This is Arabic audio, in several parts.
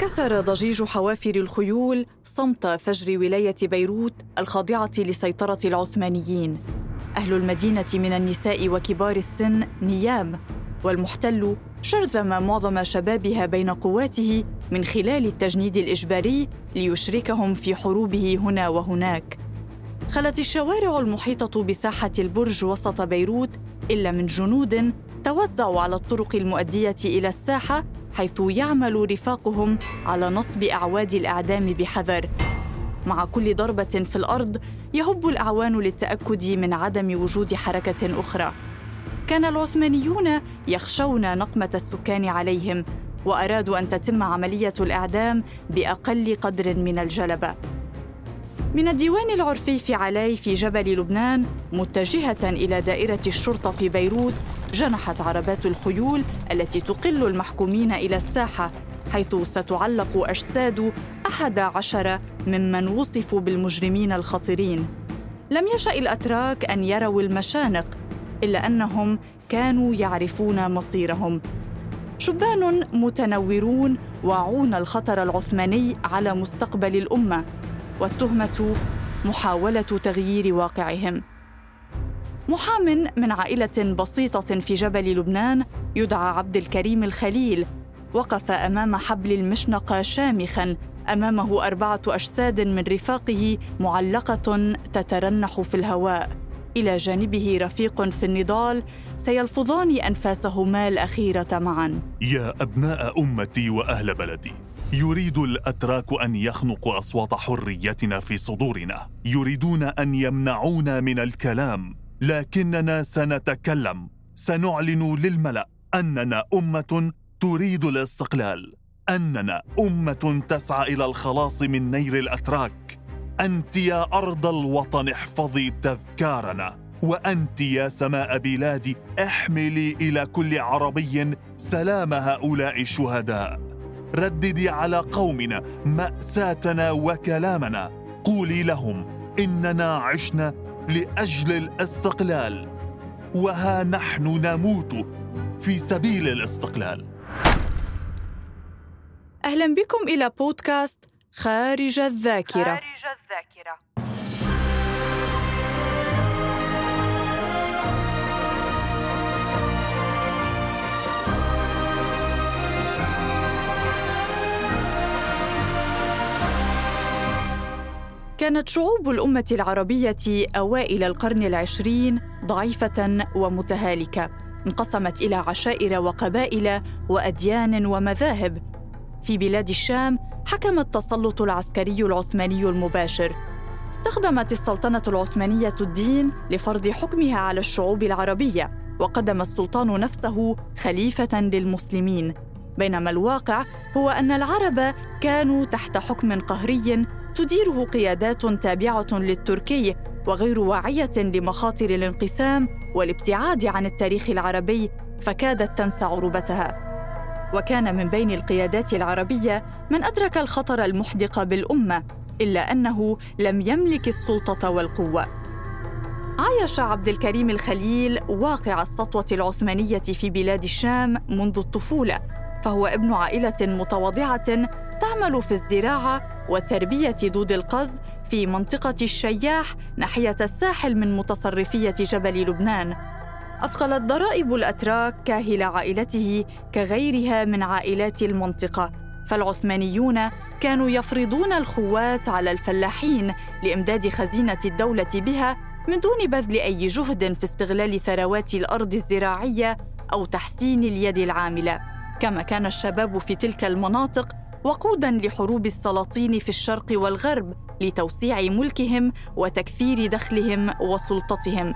كسر ضجيج حوافر الخيول صمت فجر ولاية بيروت الخاضعة لسيطرة العثمانيين. أهل المدينة من النساء وكبار السن نيام والمحتل شرذم معظم شبابها بين قواته من خلال التجنيد الإجباري ليشركهم في حروبه هنا وهناك. خلت الشوارع المحيطة بساحة البرج وسط بيروت إلا من جنود توزعوا على الطرق المؤدية إلى الساحة حيث يعمل رفاقهم على نصب أعواد الإعدام بحذر. مع كل ضربة في الأرض يهب الأعوان للتأكد من عدم وجود حركة أخرى. كان العثمانيون يخشون نقمة السكان عليهم وأرادوا أن تتم عملية الإعدام بأقل قدر من الجلبه من الديوان العرفي في علاي في جبل لبنان متجهة إلى دائرة الشرطة في بيروت جنحت عربات الخيول التي تقل المحكومين إلى الساحة حيث ستعلق أجساد أحد عشر ممن وصفوا بالمجرمين الخطيرين. لم يشأ الأتراك أن يروا المشانق إلا أنهم كانوا يعرفون مصيرهم. شبان متنورون واعون الخطر العثماني على مستقبل الأمة والتهمة محاولة تغيير واقعهم. محام من عائلة بسيطة في جبل لبنان يدعى عبد الكريم الخليل وقف أمام حبل المشنقه شامخا أمامه أربعة أجساد من رفاقه معلقة تترنح في الهواء. إلى جانبه رفيق في النضال سيلفظان انفاسهما الأخيرة معا. يا أبناء أمتي وأهل بلدي يريد الأتراك أن يخنقوا أصوات حريتنا في صدورنا. يريدون أن يمنعونا من الكلام. لكننا سنتكلم. سنعلن للملأ أننا أمة تريد الاستقلال أننا أمة تسعى إلى الخلاص من نير الأتراك. أنت يا أرض الوطن احفظي تذكارنا وأنت يا سماء بلادي احملي إلى كل عربي سلام هؤلاء الشهداء رددي على قومنا مأساتنا وكلامنا. قولي لهم إننا عشنا لأجل الاستقلال. وها نحن نموت في سبيل الاستقلال. أهلا بكم إلى بودكاست خارج الذاكرة. خارج كانت شعوب الأمة العربية أوائل القرن العشرين ضعيفة ومتهالكة انقسمت إلى عشائر وقبائل وأديان ومذاهب. في بلاد الشام حكم التسلط العسكري العثماني المباشر. استخدمت السلطنة العثمانية الدين لفرض حكمها على الشعوب العربية وقدم السلطان نفسه خليفة للمسلمين. بينما الواقع هو أن العرب كانوا تحت حكم قهري تديره قيادات تابعة للتركي وغير واعية لمخاطر الانقسام والابتعاد عن التاريخ العربي فكادت تنسى عروبتها. وكان من بين القيادات العربية من أدرك الخطر المحدق بالأمة إلا أنه لم يملك السلطة والقوة. عايش عبد الكريم الخليل واقع السطوة العثمانية في بلاد الشام منذ الطفولة فهو ابن عائلة متواضعة تعمل في الزراعة وتربية دود القز في منطقة الشياح ناحية الساحل من متصرفية جبل لبنان. أثقلت ضرائب الأتراك كاهل عائلته كغيرها من عائلات المنطقة. فالعثمانيون كانوا يفرضون الخوات على الفلاحين لإمداد خزينة الدولة بها من دون بذل أي جهد في استغلال ثروات الأرض الزراعية أو تحسين اليد العاملة. كما كان الشباب في تلك المناطق وقودا لحروب السلاطين في الشرق والغرب لتوسيع ملكهم وتكثير دخلهم وسلطتهم.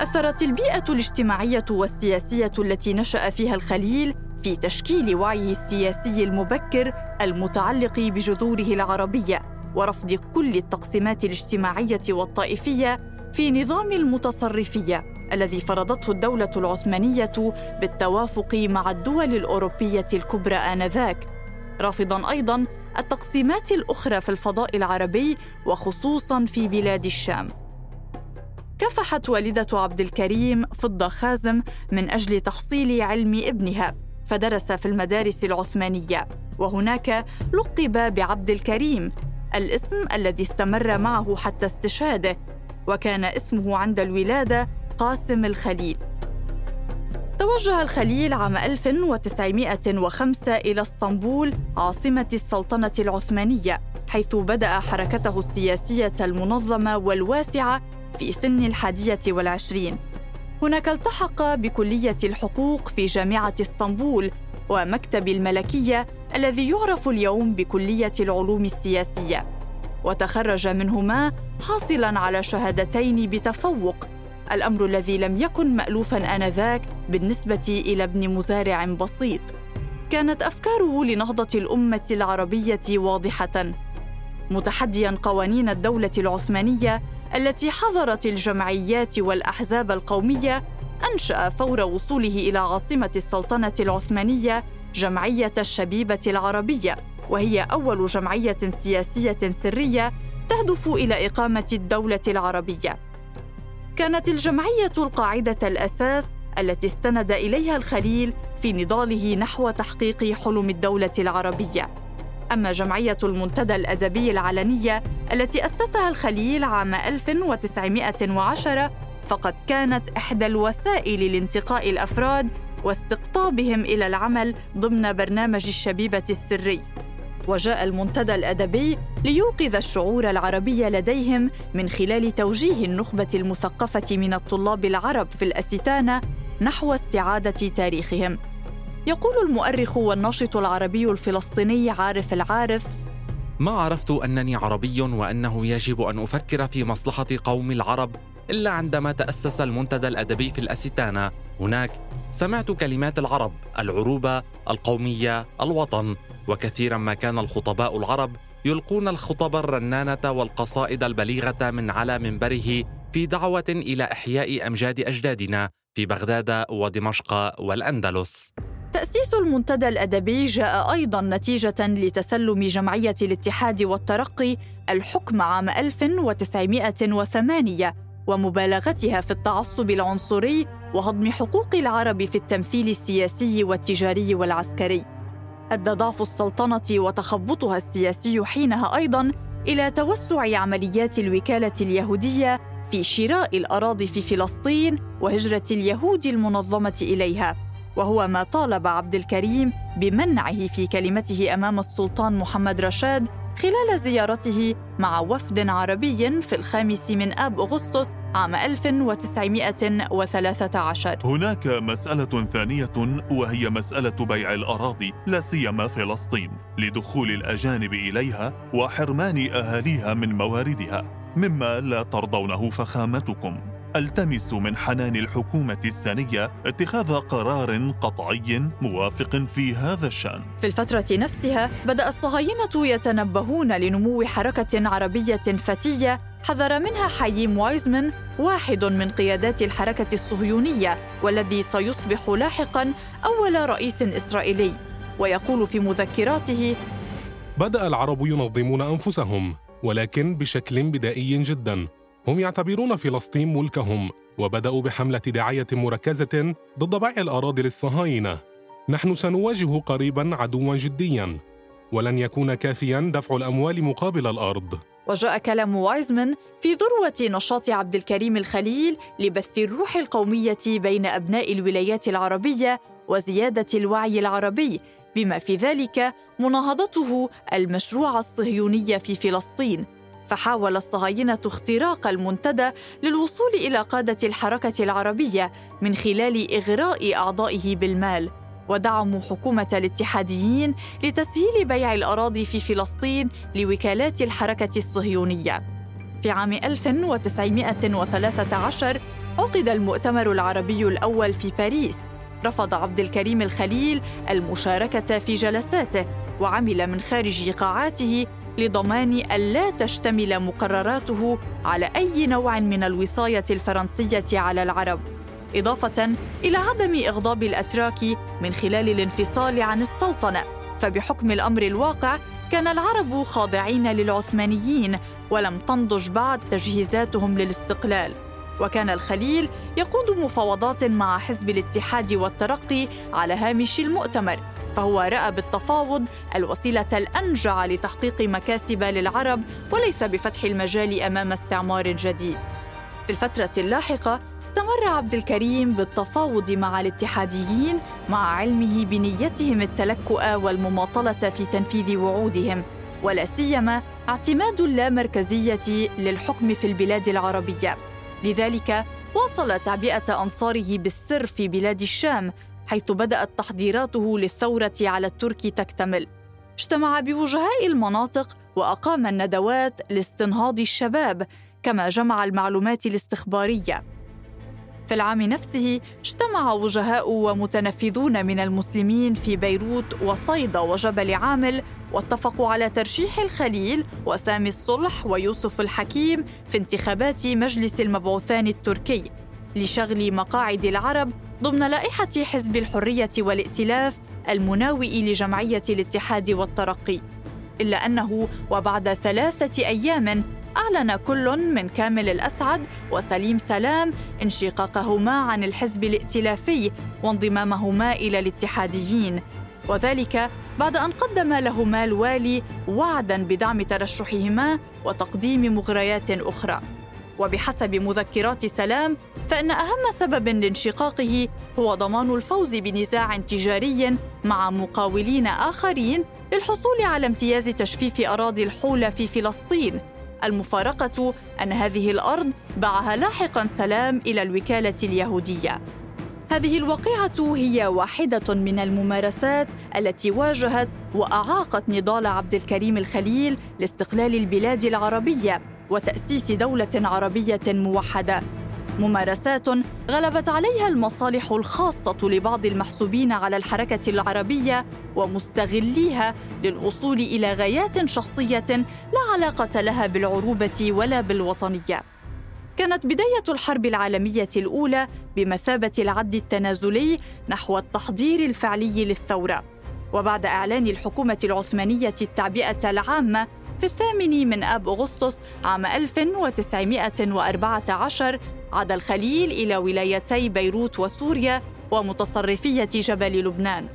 أثرت البيئة الاجتماعية والسياسية التي نشأ فيها الخليل في تشكيل وعيه السياسي المبكر المتعلق بجذوره العربية ورفض كل التقسيمات الاجتماعية والطائفية في نظام المتصرفية الذي فرضته الدولة العثمانية بالتوافق مع الدول الأوروبية الكبرى آنذاك. رافضا أيضا التقسيمات الأخرى في الفضاء العربي وخصوصا في بلاد الشام. كافحت والدة عبد الكريم فضة خازم من أجل تحصيل علم ابنها فدرس في المدارس العثمانية وهناك لقب بعبد الكريم الاسم الذي استمر معه حتى استشهاده وكان اسمه عند الولادة قاسم الخليل. توجه الخليل عام 1905 إلى اسطنبول عاصمة السلطنة العثمانية حيث بدأ حركته السياسية المنظمة والواسعة في سن الحادية والعشرين. هناك التحق بكلية الحقوق في جامعة اسطنبول ومكتب الملكية الذي يعرف اليوم بكلية العلوم السياسية. وتخرج منهما حاصلا على شهادتين بتفوق. الأمر الذي لم يكن مالوفا آنذاك بالنسبة إلى ابن مزارع بسيط. كانت أفكاره لنهضة الأمة العربية واضحة. متحديا قوانين الدولة العثمانية التي حظرت الجمعيات والأحزاب القومية أنشأ فور وصوله إلى عاصمة السلطنة العثمانية جمعية الشبيبة العربية وهي أول جمعية سياسية سرية تهدف إلى إقامة الدولة العربية. كانت الجمعية القاعدة الأساس التي استند إليها الخليل في نضاله نحو تحقيق حلم الدولة العربية. أما جمعية المنتدى الأدبي العلنية التي أسسها الخليل عام 1910 فقد كانت إحدى الوسائل لانتقاء الأفراد واستقطابهم إلى العمل ضمن برنامج الشبيبة السري. وجاء المنتدى الأدبي ليوقظ الشعور العربي لديهم من خلال توجيه النخبة المثقفة من الطلاب العرب في الأستانة نحو استعادة تاريخهم. يقول المؤرخ والناشط العربي الفلسطيني عارف العارف ما عرفت أنني عربي وأنه يجب أن أفكر في مصلحة قوم العرب إلا عندما تأسس المنتدى الأدبي في الأستانة. هناك سمعت كلمات العرب العروبة القومية الوطن. وكثيرا ما كان الخطباء العرب يلقون الخطب الرنانة والقصائد البليغة من على منبره في دعوة إلى إحياء أمجاد أجدادنا. في بغداد ودمشق والأندلس. تأسيس المنتدى الأدبي جاء أيضا نتيجة لتسلم جمعية الاتحاد والترقي الحكم عام 1908 ومبالغتها في التعصب العنصري وهضم حقوق العرب في التمثيل السياسي والتجاري والعسكري. أدى ضعف السلطنة وتخبطها السياسي حينها أيضا إلى توسع عمليات الوكالة اليهودية في شراء الأراضي في فلسطين وهجرة اليهود المنظمة إليها. وهو ما طالب عبد الكريم بمنعه في كلمته أمام السلطان محمد رشاد خلال زيارته مع وفد عربي في الخامس من آب أغسطس عام 1913 هناك مسألة ثانية وهي مسألة بيع الأراضي لا سيما فلسطين لدخول الأجانب إليها وحرمان أهاليها من مواردها. مما لا ترضونه فخامتكم التمس من حنان الحكومة السنيه اتخاذ قرار قطعي موافق في هذا الشأن. في الفترة نفسها بدأ الصهاينة يتنبهون لنمو حركة عربية فتية حذر منها حييم وايزمان واحد من قيادات الحركة الصهيونية والذي سيصبح لاحقا أول رئيس إسرائيلي ويقول في مذكراته بدأ العرب ينظمون أنفسهم ولكن بشكل بدائي جدا. هم يعتبرون فلسطين ملكهم وبدأوا بحملة دعاية مركزة ضد بيع الأراضي للصهاينة. نحن سنواجه قريبا عدوا جديا. ولن يكون كافيا دفع الأموال مقابل الأرض. وجاء كلام وايزمان في ذروة نشاط عبد الكريم الخليل لبث الروح القومية بين أبناء الولايات العربية وزيادة الوعي العربي بما في ذلك مناهضته المشروع الصهيوني في فلسطين. فحاول الصهاينة اختراق المنتدى للوصول إلى قادة الحركة العربية من خلال إغراء أعضائه بالمال. ودعموا حكومة الاتحاديين لتسهيل بيع الأراضي في فلسطين لوكالات الحركة الصهيونية. في عام 1913 عقد المؤتمر العربي الأول في باريس. رفض عبد الكريم الخليل المشاركة في جلساته وعمل من خارج قاعاته لضمان ألا تشتمل مقرراته على أي نوع من الوصاية الفرنسية على العرب إضافة إلى عدم إغضاب الأتراك من خلال الانفصال عن السلطنة. فبحكم الأمر الواقع كان العرب خاضعين للعثمانيين ولم تنضج بعد تجهيزاتهم للاستقلال. وكان الخليل يقود مفاوضات مع حزب الاتحاد والترقي على هامش المؤتمر فهو رأى بالتفاوض الوسيلة الأنجع لتحقيق مكاسب للعرب وليس بفتح المجال أمام استعمار جديد. في الفترة اللاحقة استمر عبد الكريم بالتفاوض مع الاتحاديين مع علمه بنيتهم التلكؤ والمماطلة في تنفيذ وعودهم ولا سيما اعتماد اللامركزية للحكم في البلاد العربية. لذلك واصل تعبئة أنصاره بالسر في بلاد الشام حيث بدأت تحضيراته للثورة على الترك تكتمل. اجتمع بوجهاء المناطق وأقام الندوات لاستنهاض الشباب كما جمع المعلومات الاستخبارية. في العام نفسه اجتمع وجهاء ومتنفذون من المسلمين في بيروت وصيدا وجبل عامل واتفقوا على ترشيح الخليل وسامي الصلح ويوسف الحكيم في انتخابات مجلس المبعوثان التركي لشغل مقاعد العرب ضمن لائحة حزب الحرية والائتلاف المناوئ لجمعية الاتحاد والترقي. إلا أنه وبعد ثلاثة أيام أعلن كل من كامل الأسعد وسليم سلام انشقاقهما عن الحزب الائتلافي وانضمامهما إلى الاتحاديين. وذلك بعد أن قدم لهما الوالي وعداً بدعم ترشحهما وتقديم مغريات أخرى. وبحسب مذكرات سلام فإن أهم سبب لانشقاقه هو ضمان الفوز بنزاع تجاري مع مقاولين آخرين للحصول على امتياز تجفيف أراضي الحول في فلسطين. المفارقة أن هذه الأرض باعها لاحقا سلام إلى الوكالة اليهودية. هذه الوقيعة هي واحدة من الممارسات التي واجهت وأعاقت نضال عبد الكريم الخليل لاستقلال البلاد العربية وتأسيس دولة عربية موحدة. ممارسات غلبت عليها المصالح الخاصة لبعض المحسوبين على الحركة العربية ومستغليها للوصول إلى غايات شخصية لا علاقة لها بالعروبة ولا بالوطنية. كانت بداية الحرب العالمية الأولى بمثابة العد التنازلي نحو التحضير الفعلي للثورة. وبعد إعلان الحكومة العثمانية التعبئة العامة في الثامن من آب أغسطس عام 1914 عاد الخليل إلى ولايتي بيروت وسوريا ومتصرفية جبل لبنان.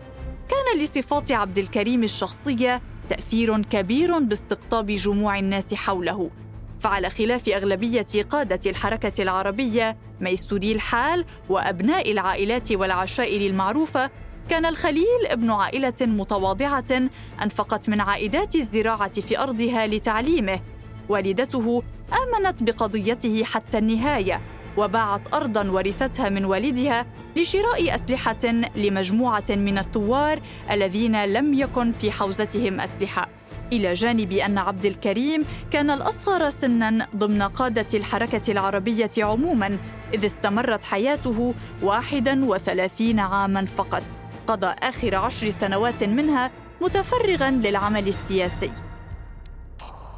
كان لصفات عبد الكريم الشخصية تأثير كبير باستقطاب جموع الناس حوله. فعلى خلاف أغلبية قادة الحركة العربية ميسوري الحال وأبناء العائلات والعشائر المعروفة كان الخليل ابن عائلة متواضعة أنفقت من عائدات الزراعة في أرضها لتعليمه. والدته آمنت بقضيته حتى النهاية وباعت أرضا ورثتها من والدها لشراء أسلحة لمجموعة من الثوار الذين لم يكن في حوزتهم أسلحة. إلى جانب أن عبد الكريم كان الأصغر سنا ضمن قادة الحركة العربية عموما إذ استمرت حياته 31 عاما فقط. قضى آخر عشر سنوات منها متفرغا للعمل السياسي.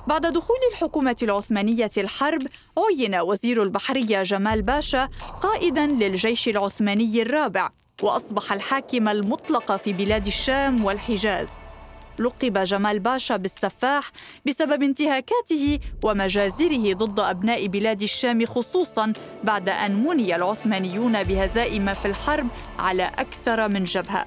بعد دخول الحكومة العثمانية الحرب عين وزير البحرية جمال باشا قائدا للجيش العثماني الرابع وأصبح الحاكم المطلق في بلاد الشام والحجاز. لقب جمال باشا بالسفاح بسبب انتهاكاته ومجازره ضد أبناء بلاد الشام خصوصا بعد أن مني العثمانيون بهزائم في الحرب على أكثر من جبهة.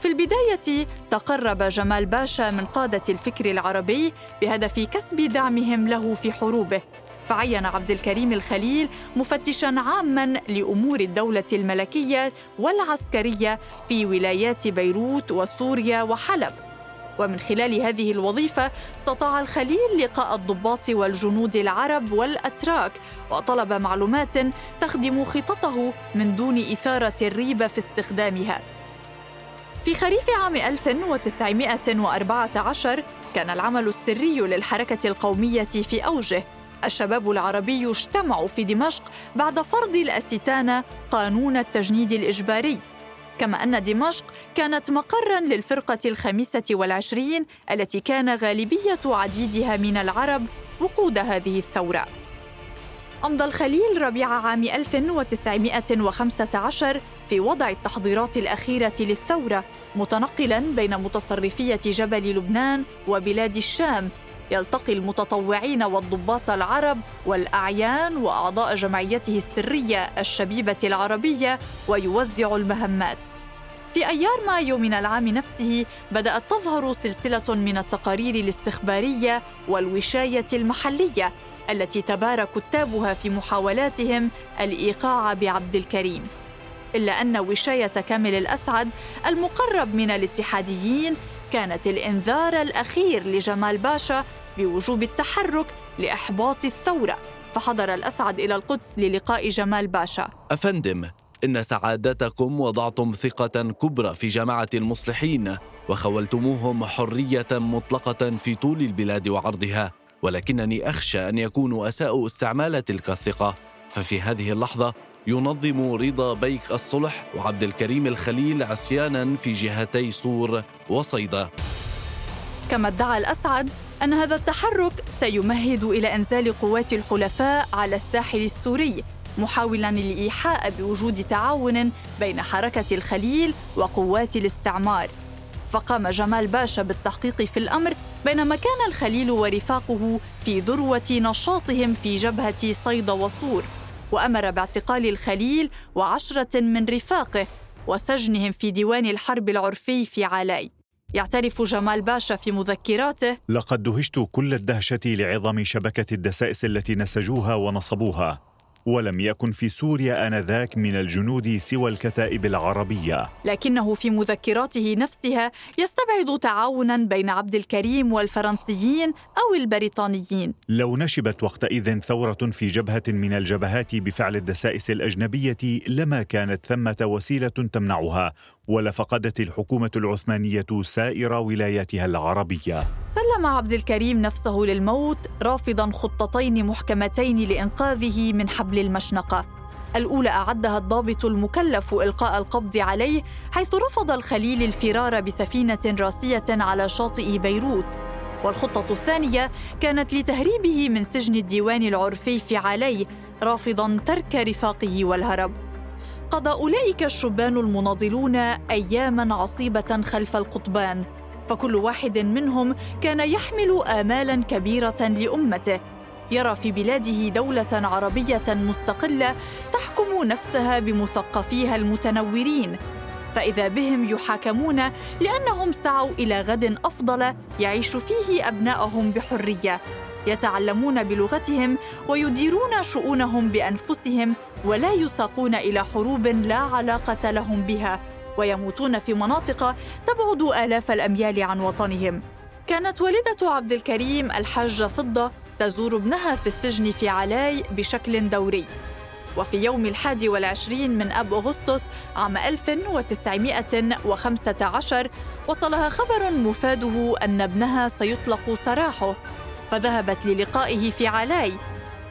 في البداية تقرب جمال باشا من قادة الفكر العربي بهدف كسب دعمهم له في حروبه. فعين عبد الكريم الخليل مفتشا عاما لأمور الدولة الملكية والعسكرية في ولايات بيروت وسوريا وحلب. ومن خلال هذه الوظيفة استطاع الخليل لقاء الضباط والجنود العرب والأتراك وطلب معلومات تخدم خططه من إثارة إثارة الريبة في استخدامها. في خريف عام 1914 كان العمل السري للحركة القومية في أوجه. الشباب العربي اجتمعوا في دمشق بعد فرض الأستانة قانون التجنيد الإجباري. كما أن دمشق كانت مقرا للفرقة الخامسة والعشرين التي كان غالبية عديدها من العرب وقود هذه الثورة. أمضى الخليل ربيع عام 1915 في وضع التحضيرات الأخيرة للثورة متنقلا بين متصرفية جبل لبنان وبلاد الشام يلتقي المتطوعين والضباط العرب والأعيان وأعضاء جمعيته السرية الشبيبة العربية ويوزع المهمات. في أيار مايو من العام نفسه بدأت تظهر سلسلة من التقارير الاستخبارية والوشاية المحلية التي تبارى كتابها في محاولاتهم الإيقاع بعبد الكريم. إلا أن وشاية كامل الأسعد المقرب من الاتحاديين كانت الإنذار الأخير لجمال باشا بوجوب التحرك لإحباط الثورة. فحضر الأسعد إلى القدس للقاء جمال باشا. أفندم إن سعادتكم وضعتم ثقة كبرى في جماعة المصلحين وخولتموهم حرية مطلقة في طول البلاد وعرضها. ولكنني أخشى أن يكونوا أساءوا استعمال تلك الثقة. ففي هذه اللحظة ينظم رضا بيك الصلح وعبد الكريم الخليل عصيانا في جهتي صور وصيدا. كما ادعى الأسعد أن هذا التحرك سيمهد إلى إنزال قوات الحلفاء على الساحل السوري محاولا الإيحاء بوجود تعاون بين حركة الخليل وقوات الاستعمار. فقام جمال باشا بالتحقيق في الأمر بينما كان الخليل ورفاقه في ذروة نشاطهم في جبهة صيدا وصور وأمر باعتقال الخليل وعشرة من رفاقه وسجنهم في ديوان الحرب العرفي في علاي. يعترف جمال باشا في مذكراته. لقد دهشت كل الدهشة لعظم شبكة الدسائس التي نسجوها ونصبوها. ولم يكن في سوريا آنذاك من الجنود سوى الكتائب العربية. لكنه في مذكراته نفسها يستبعد تعاونا بين عبد الكريم والفرنسيين أو البريطانيين. لو نشبت وقتئذ ثورة في جبهة من الجبهات بفعل الدسائس الأجنبية لما كانت ثمة وسيلة تمنعها ولفقدت الحكومة العثمانية سائر ولاياتها العربية. سلم عبد الكريم نفسه للموت رافضا خطتين محكمتين لإنقاذه من حبل المشنقة. الأولى أعدها الضابط المكلف إلقاء القبض عليه حيث رفض الخليل الفرار بسفينة راسية على شاطئ بيروت. والخطة الثانية كانت لتهريبه من سجن الديوان العرفي في علي رافضا ترك رفاقه والهرب. قضى أولئك الشبان المناضلون اياما عصيبة خلف القضبان فكل واحد منهم كان يحمل امالا كبيرة لأمته. يرى في بلاده دولة عربية مستقلة تحكم نفسها بمثقفيها المتنورين. فإذا بهم يحاكمون لأنهم سعوا إلى غد أفضل يعيش فيه أبناءهم بحرية. يتعلمون بلغتهم ويديرون شؤونهم بأنفسهم ولا يساقون إلى حروب لا علاقة لهم بها. ويموتون في مناطق تبعد آلاف الأميال عن وطنهم. كانت والدة عبد الكريم الحاجة فضة تزور ابنها في السجن في علاي بشكل دوري. وفي يوم الحادي والعشرين من أب أغسطس عام 1915 وصلها خبر مفاده أن ابنها سيطلق سراحه فذهبت للقائه في علاي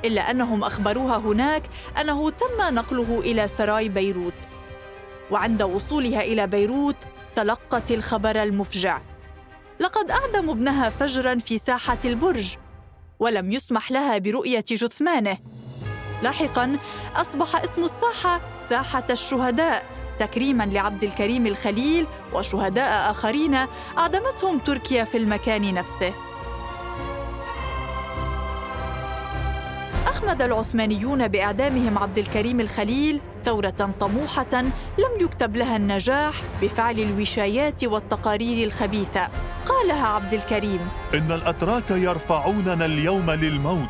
إلا أنهم أخبروها هناك أنه تم نقله إلى سراي بيروت. وعند وصولها إلى بيروت تلقت الخبر المفجع. لقد أعدموا ابنها فجرا في ساحة البرج ولم يسمح لها برؤية جثمانه. لاحقا أصبح اسم الساحة ساحة الشهداء. تكريما لعبد الكريم الخليل وشهداء آخرين أعدمتهم تركيا في المكان نفسه. أخمد العثمانيون بإعدامهم عبد الكريم الخليل ثورة طموحة لم يكتب لها النجاح بفعل الوشايات والتقارير الخبيثة. قالها عبد الكريم. إن الأتراك يرفعوننا اليوم للموت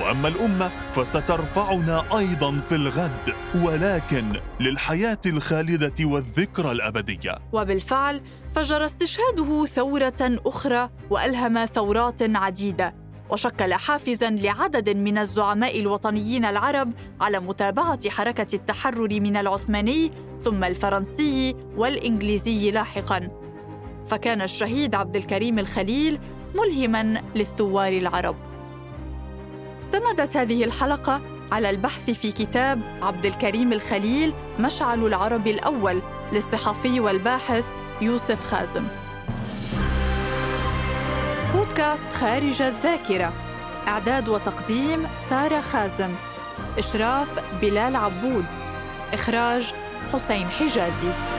وأما الأمة فسترفعنا أيضا في الغد ولكن للحياة الخالدة والذكرى الأبدية. وبالفعل فجر استشهاده ثورة أخرى وألهم ثورات عديدة. وشكل حافزا لعدد من الزعماء الوطنيين العرب على متابعة حركة التحرر من العثماني ثم الفرنسي والإنجليزي لاحقا. فكان الشهيد عبد الكريم الخليل ملهما للثوار العرب. استندت هذه الحلقة على البحث في كتاب عبد الكريم الخليل مشعل العرب الأول للصحفي والباحث يوسف خازم. بودكاست خارج الذاكرة. إعداد وتقديم سارة خازم. إشراف بلال عبود. إخراج حسين حجازي.